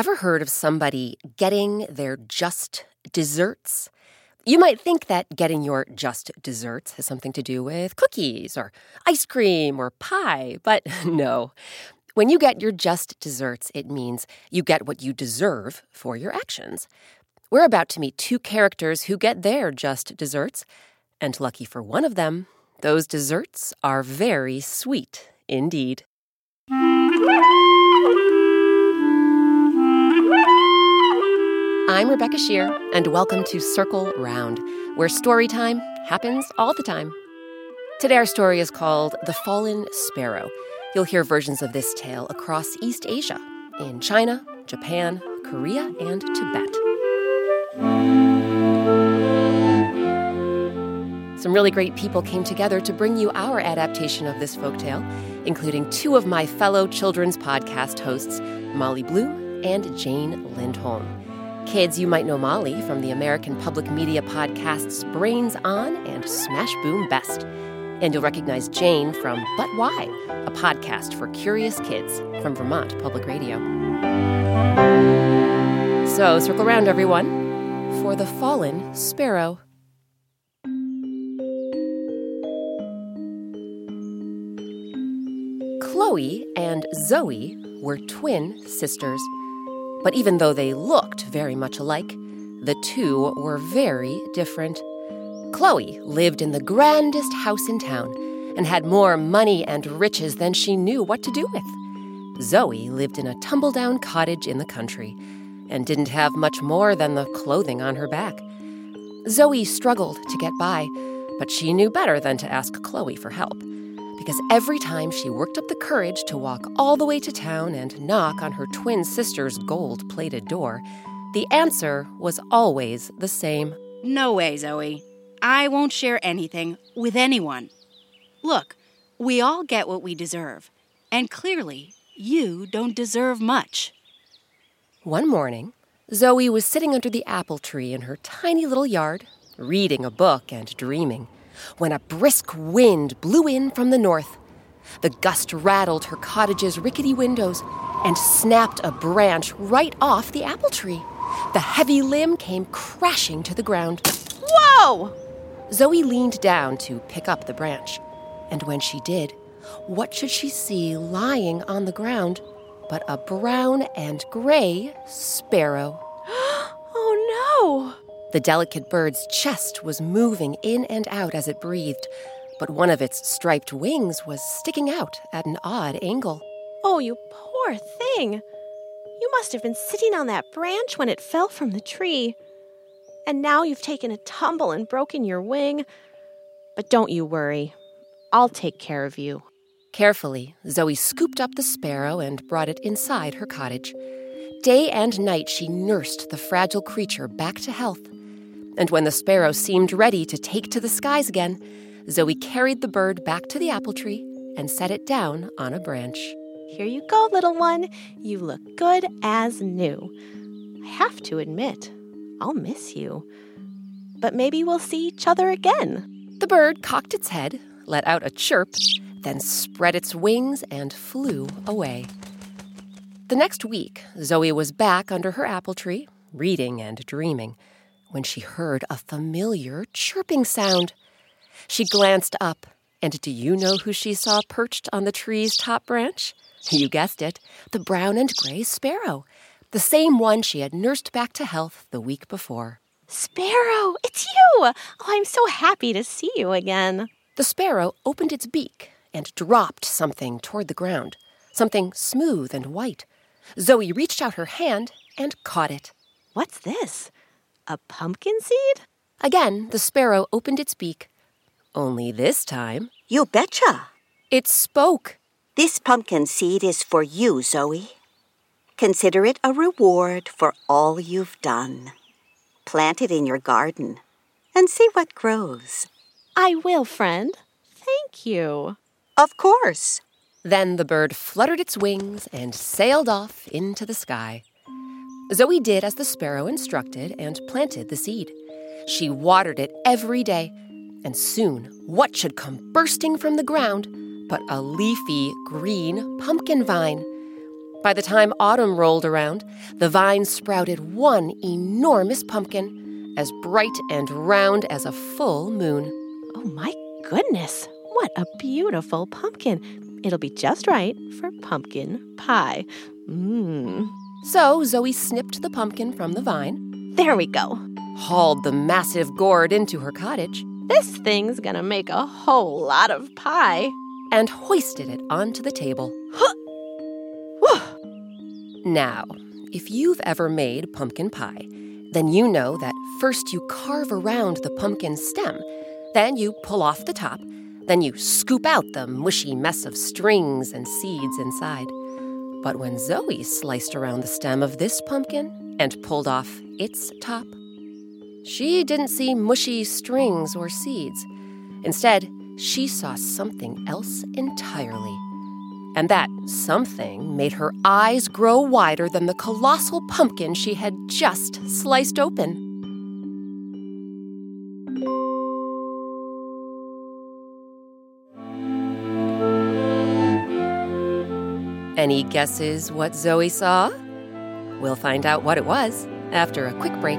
Ever heard of somebody getting their just desserts? You might think that getting your just desserts has something to do with cookies or ice cream or pie, but no. When you get your just desserts, it means you get what you deserve for your actions. We're about to meet two characters who get their just desserts, and lucky for one of them, those desserts are very sweet indeed. I'm Rebecca Sheir, and welcome to Circle Round, where story time happens all the time. Today, our story is called The Fallen Sparrow. You'll hear versions of this tale across East Asia, in China, Japan, Korea, and Tibet. Some really great people came together to bring you our adaptation of this folktale, including two of my fellow children's podcast hosts, Molly Bloom and Jane Lindholm. Kids, you might know Molly from the American public media podcasts Brains On and Smash Boom Best. And you'll recognize Jane from But Why, a podcast for curious kids from Vermont Public Radio. So circle around, everyone, for the fallen sparrow. Chloe and Zoe were twin sisters. But even though they looked very much alike, the two were very different. Chloe lived in the grandest house in town and had more money and riches than she knew what to do with. Zoe lived in a tumble down cottage in the country and didn't have much more than the clothing on her back. Zoe struggled to get by, but she knew better than to ask Chloe for help because every time she worked up the courage to walk all the way to town and knock on her twin sister's gold plated door, the answer was always the same No way, Zoe. I won't share anything with anyone. Look, we all get what we deserve, and clearly, you don't deserve much. One morning, Zoe was sitting under the apple tree in her tiny little yard, reading a book and dreaming when a brisk wind blew in from the north. The gust rattled her cottage's rickety windows and snapped a branch right off the apple tree. The heavy limb came crashing to the ground. Whoa! Zoe leaned down to pick up the branch. And when she did, what should she see lying on the ground but a brown and gray sparrow? oh no! The delicate bird's chest was moving in and out as it breathed, but one of its striped wings was sticking out at an odd angle. Oh, you poor thing! You must have been sitting on that branch when it fell from the tree. And now you've taken a tumble and broken your wing. But don't you worry. I'll take care of you. Carefully, Zoe scooped up the sparrow and brought it inside her cottage. Day and night she nursed the fragile creature back to health and when the sparrow seemed ready to take to the skies again, Zoe carried the bird back to the apple tree and set it down on a branch. Here you go, little one. You look good as new. I have to admit, I'll miss you. But maybe we'll see each other again. The bird cocked its head, let out a chirp, then spread its wings and flew away. The next week, Zoe was back under her apple tree, reading and dreaming when she heard a familiar chirping sound. She glanced up, and do you know who she saw perched on the tree's top branch? You guessed it, the brown and gray sparrow, the same one she had nursed back to health the week before. Sparrow, it's you! Oh, I'm so happy to see you again. The sparrow opened its beak and dropped something toward the ground, something smooth and white. Zoe reached out her hand and caught it. What's this? A pumpkin seed? Again, the sparrow opened its beak. Only this time, You betcha. it spoke. This pumpkin seed is for you, Zoe. Consider it a reward for all you've done. Plant it in your garden and see what grows. I will, friend. Thank you. Of course. Then the bird fluttered its wings and sailed off into the sky. Zoe did as the sparrow instructed and planted the seed. She watered it every day, and soon what should come bursting from the ground but a leafy green pumpkin vine? By the time autumn rolled around, the vine sprouted one enormous pumpkin, as bright and round as a full moon. Oh my goodness, what a beautiful pumpkin. It'll be just right for pumpkin pie. Mmm. So Zoe snipped the pumpkin from the vine, There we go. hauled the massive gourd into her cottage, This thing's gonna make a whole lot of pie. and hoisted it onto the table. Now, if you've ever made pumpkin pie, then you know that first you carve around the pumpkin stem, then you pull off the top, then you scoop out the mushy mess of strings and seeds inside. But when Zoe sliced around the stem of this pumpkin and pulled off its top, she didn't see mushy strings or seeds. Instead, she saw something else entirely. And that something made her eyes grow wider than the colossal pumpkin she had just sliced open. Any guesses what Zoe saw? We'll find out what it was after a quick break.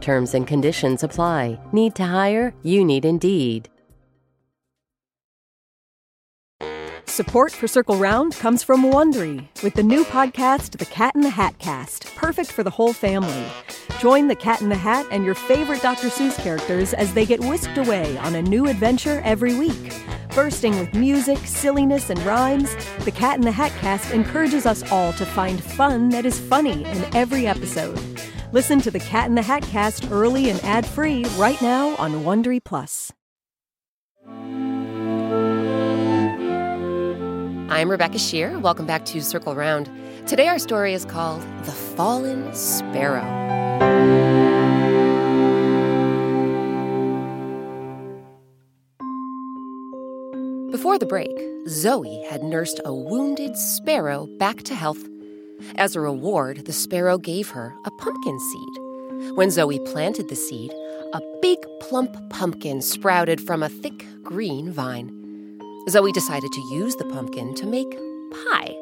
Terms and conditions apply. Need to hire? You need Indeed. Support for Circle Round comes from Wondery with the new podcast, The Cat in the Hat Cast, perfect for the whole family. Join the Cat in the Hat and your favorite Dr. Seuss characters as they get whisked away on a new adventure every week. Bursting with music, silliness, and rhymes, The Cat in the Hat Cast encourages us all to find fun that is funny in every episode. Listen to The Cat in the Hat Cast early and ad-free right now on Wondery Plus. I'm Rebecca Sheir. Welcome back to Circle Round. Today, our story is called The Fallen Sparrow. Before the break, Zoe had nursed a wounded sparrow back to health. As a reward, the sparrow gave her a pumpkin seed. When Zoe planted the seed, a big plump pumpkin sprouted from a thick green vine. Zoe decided to use the pumpkin to make pie.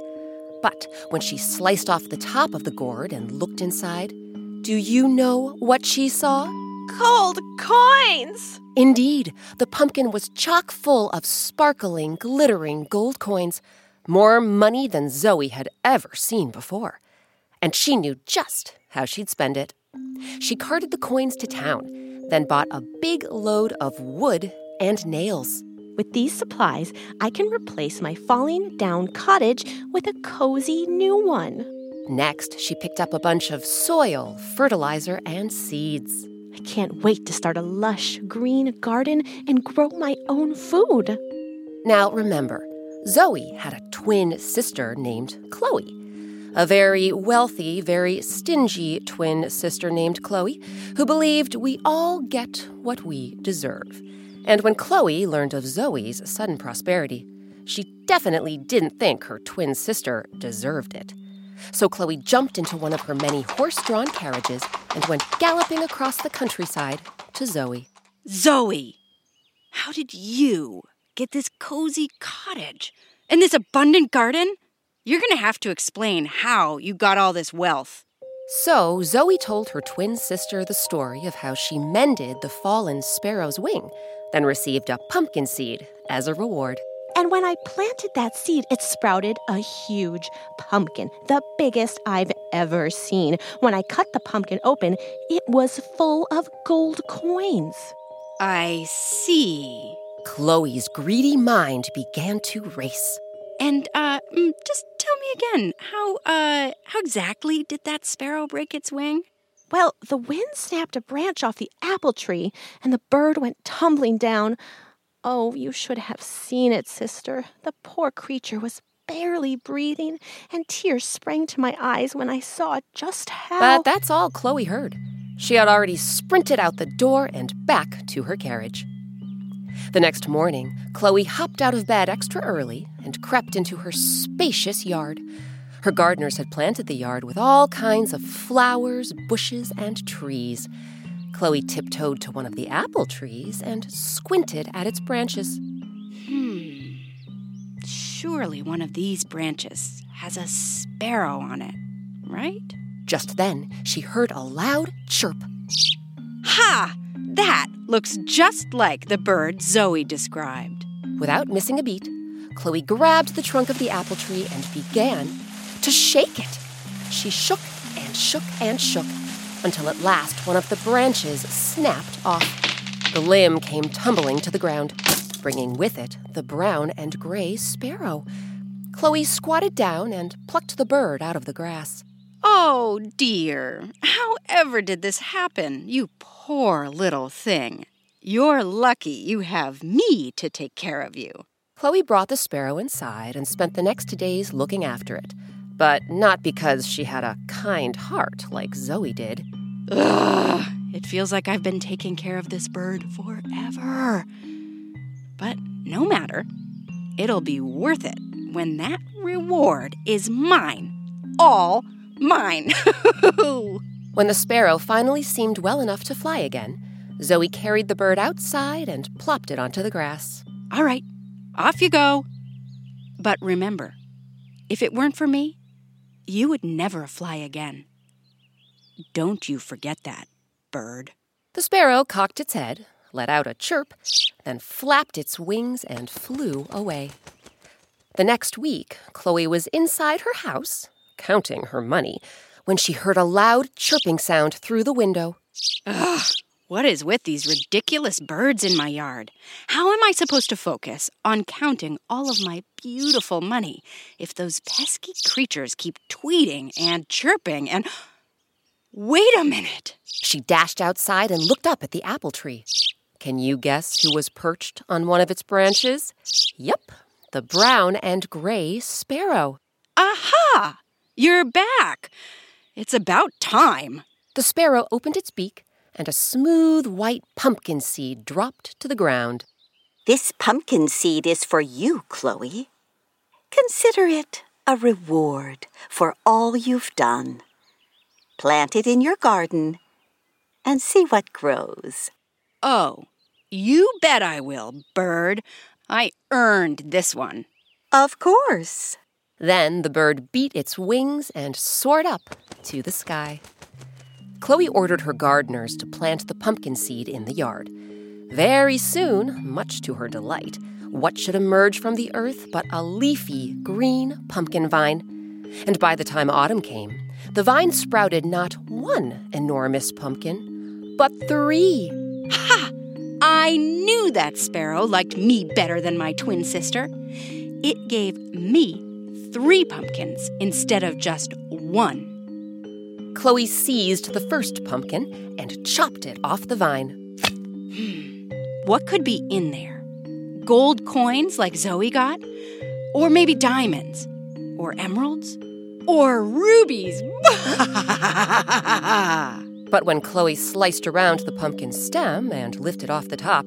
But when she sliced off the top of the gourd and looked inside, do you know what she saw? Gold coins! Indeed, the pumpkin was chock full of sparkling, glittering gold coins, more money than Zoe had ever seen before. And she knew just how she'd spend it. She carted the coins to town, then bought a big load of wood and nails. With these supplies, I can replace my falling down cottage with a cozy new one. Next, she picked up a bunch of soil, fertilizer, and seeds. I can't wait to start a lush green garden and grow my own food. Now, remember, Zoe had a twin sister named Chloe. A very wealthy, very stingy twin sister named Chloe, who believed we all get what we deserve. And when Chloe learned of Zoe's sudden prosperity, she definitely didn't think her twin sister deserved it. So Chloe jumped into one of her many horse drawn carriages and went galloping across the countryside to Zoe. Zoe, how did you get this cozy cottage and this abundant garden? You're going to have to explain how you got all this wealth. So Zoe told her twin sister the story of how she mended the fallen sparrow's wing, then received a pumpkin seed as a reward. And when I planted that seed, it sprouted a huge pumpkin, the biggest I've ever seen. When I cut the pumpkin open, it was full of gold coins. I see. Chloe's greedy mind began to race. And uh mm, just tell me again, how uh how exactly did that sparrow break its wing? Well, the wind snapped a branch off the apple tree, and the bird went tumbling down. Oh, you should have seen it, sister. The poor creature was barely breathing, and tears sprang to my eyes when I saw just how. But that's all Chloe heard. She had already sprinted out the door and back to her carriage. The next morning, Chloe hopped out of bed extra early and crept into her spacious yard. Her gardeners had planted the yard with all kinds of flowers, bushes, and trees. Chloe tiptoed to one of the apple trees and squinted at its branches. Hmm. Surely one of these branches has a sparrow on it, right? Just then, she heard a loud chirp. Ha! That looks just like the bird Zoe described. Without missing a beat, Chloe grabbed the trunk of the apple tree and began to shake it. She shook and shook and shook until at last one of the branches snapped off. The limb came tumbling to the ground, bringing with it the brown and gray sparrow. Chloe squatted down and plucked the bird out of the grass. Oh dear, however did this happen, you poor little thing? You're lucky you have me to take care of you. Chloe brought the sparrow inside and spent the next days looking after it, but not because she had a kind heart like Zoe did. Ugh, it feels like I've been taking care of this bird forever. But no matter, it'll be worth it when that reward is mine. All mine. when the sparrow finally seemed well enough to fly again, Zoe carried the bird outside and plopped it onto the grass. All right, off you go. But remember, if it weren't for me, you would never fly again. Don't you forget that, bird. The sparrow cocked its head, let out a chirp, then flapped its wings and flew away. The next week, Chloe was inside her house, counting her money, when she heard a loud chirping sound through the window. Ugh, what is with these ridiculous birds in my yard? How am I supposed to focus on counting all of my beautiful money if those pesky creatures keep tweeting and chirping and. Wait a minute! She dashed outside and looked up at the apple tree. Can you guess who was perched on one of its branches? Yep, the brown and gray sparrow. Aha! You're back! It's about time. The sparrow opened its beak, and a smooth white pumpkin seed dropped to the ground. This pumpkin seed is for you, Chloe. Consider it a reward for all you've done. Plant it in your garden and see what grows. Oh, you bet I will, bird. I earned this one. Of course. Then the bird beat its wings and soared up to the sky. Chloe ordered her gardeners to plant the pumpkin seed in the yard. Very soon, much to her delight, what should emerge from the earth but a leafy green pumpkin vine? And by the time autumn came, the vine sprouted not one enormous pumpkin, but three. Ha! I knew that sparrow liked me better than my twin sister. It gave me three pumpkins instead of just one. Chloe seized the first pumpkin and chopped it off the vine. Hmm. What could be in there? Gold coins like Zoe got? Or maybe diamonds? Or emeralds? Or rubies? but when Chloe sliced around the pumpkin stem and lifted off the top,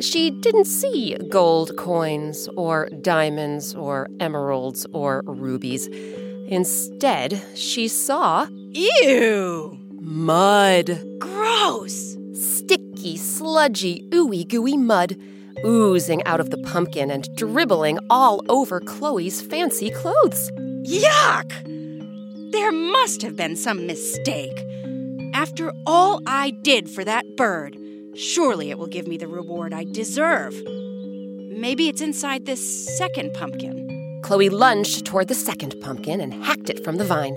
she didn't see gold coins or diamonds or emeralds or rubies. Instead, she saw. Ew! Mud. Gross! Sticky, sludgy, ooey gooey mud oozing out of the pumpkin and dribbling all over Chloe's fancy clothes. Yuck! There must have been some mistake. After all I did for that bird, surely it will give me the reward I deserve. Maybe it's inside this second pumpkin. Chloe lunged toward the second pumpkin and hacked it from the vine.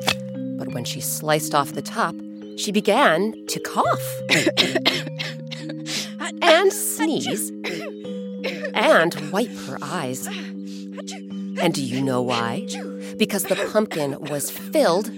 But when she sliced off the top, she began to cough and sneeze and wipe her eyes. And do you know why? Because the pumpkin was filled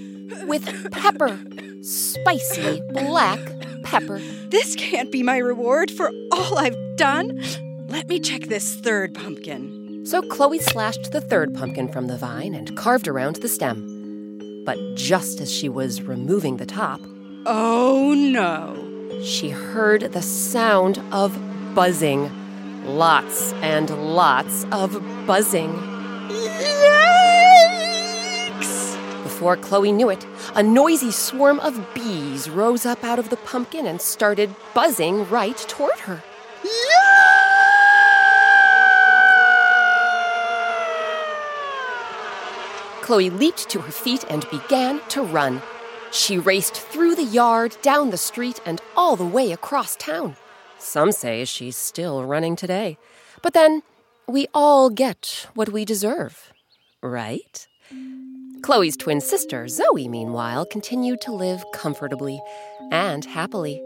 with pepper. Spicy black pepper. This can't be my reward for all I've done. Let me check this third pumpkin. So Chloe slashed the third pumpkin from the vine and carved around the stem. But just as she was removing the top, Oh no. she heard the sound of buzzing. Lots and lots of buzzing. Before Chloe knew it, a noisy swarm of bees rose up out of the pumpkin and started buzzing right toward her. Chloe leaped to her feet and began to run. She raced through the yard, down the street, and all the way across town. Some say she's still running today. But then, we all get what we deserve, right? Chloe's twin sister, Zoe, meanwhile, continued to live comfortably and happily.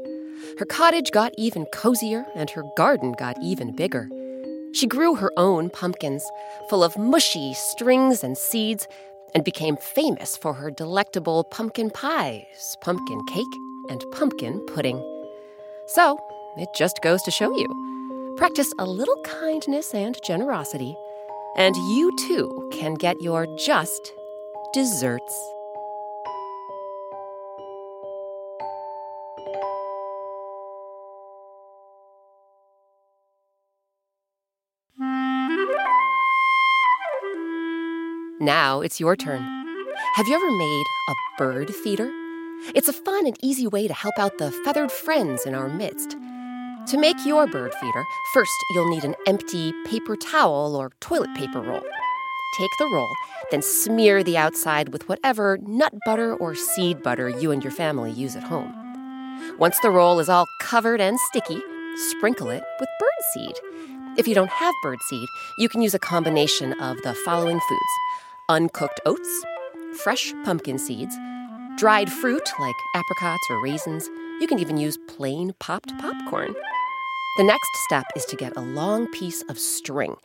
Her cottage got even cozier and her garden got even bigger. She grew her own pumpkins, full of mushy strings and seeds, and became famous for her delectable pumpkin pies, pumpkin cake, and pumpkin pudding. So, it just goes to show you practice a little kindness and generosity, and you too can get your just desserts. Now it's your turn. Have you ever made a bird feeder? It's a fun and easy way to help out the feathered friends in our midst. To make your bird feeder, first you'll need an empty paper towel or toilet paper roll. Take the roll, then smear the outside with whatever nut butter or seed butter you and your family use at home. Once the roll is all covered and sticky, sprinkle it with birdseed. If you don't have birdseed, you can use a combination of the following foods uncooked oats, fresh pumpkin seeds, dried fruit like apricots or raisins. You can even use plain popped popcorn. The next step is to get a long piece of string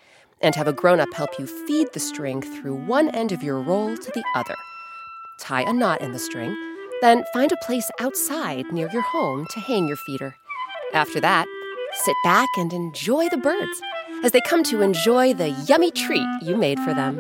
and have a grown up help you feed the string through one end of your roll to the other. Tie a knot in the string, then find a place outside near your home to hang your feeder. After that, sit back and enjoy the birds as they come to enjoy the yummy treat you made for them.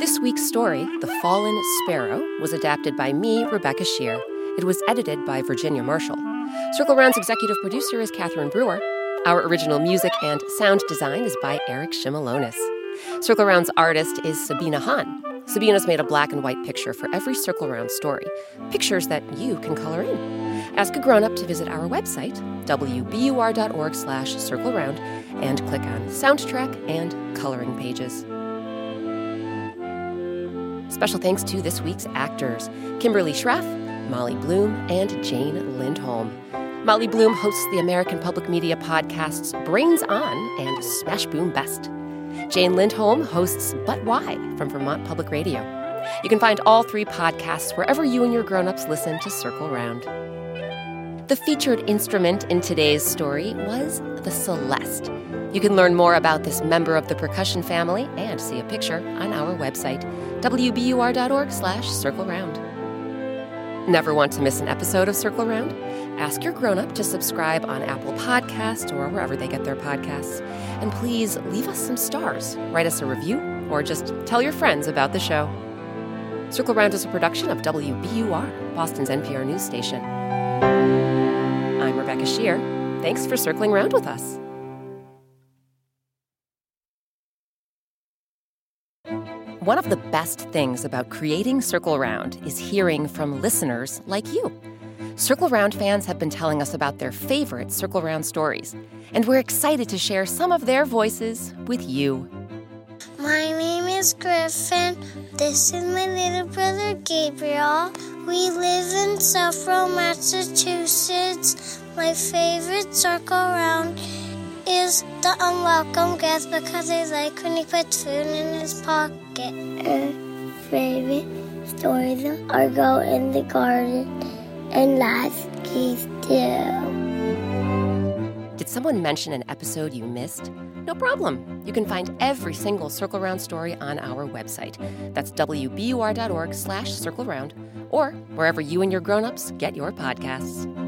This week's story, The Fallen Sparrow, was adapted by me, Rebecca Sheir. It was edited by Virginia Marshall. Circle Round's executive producer is Catherine Brewer. Our original music and sound design is by Eric Shimelonis. Circle Round's artist is Sabina Hahn. Sabina's made a black and white picture for every Circle Round story, pictures that you can color in. Ask a grown-up to visit our website, wbur.org slash circle round, and click on soundtrack and coloring pages. Special thanks to this week's actors Kimberly Schraf, Molly Bloom, and Jane Lindholm. Molly Bloom hosts the American Public Media podcasts Brains On and Smash Boom Best. Jane Lindholm hosts But Why from Vermont Public Radio. You can find all three podcasts wherever you and your grown-ups listen to Circle Round. The featured instrument in today's story was the Celesta. You can learn more about this member of the percussion family and see a picture on our website, wbur.org slash circle round. Never want to miss an episode of Circle Round? Ask your grown-up to subscribe on Apple Podcasts or wherever they get their podcasts. And please leave us some stars, write us a review, or just tell your friends about the show. Circle Round is a production of WBUR, Boston's NPR news station. I'm Rebecca Sheir. Thanks for circling round with us. One of the best things about creating Circle Round is hearing from listeners like you. Circle Round fans have been telling us about their favorite Circle Round stories, and we're excited to share some of their voices with you. My name is Griffin. This is my little brother Gabriel. We live in Southborough, Massachusetts. My favorite circle round is the unwelcome guest because he's like when he puts food in his pocket. Uh, favorite stories are go in the garden and last keys too. Did someone mention an episode you missed? No problem. You can find every single Circle Round story on our website. That's wbur.org slash circle round or wherever you and your grown-ups get your podcasts.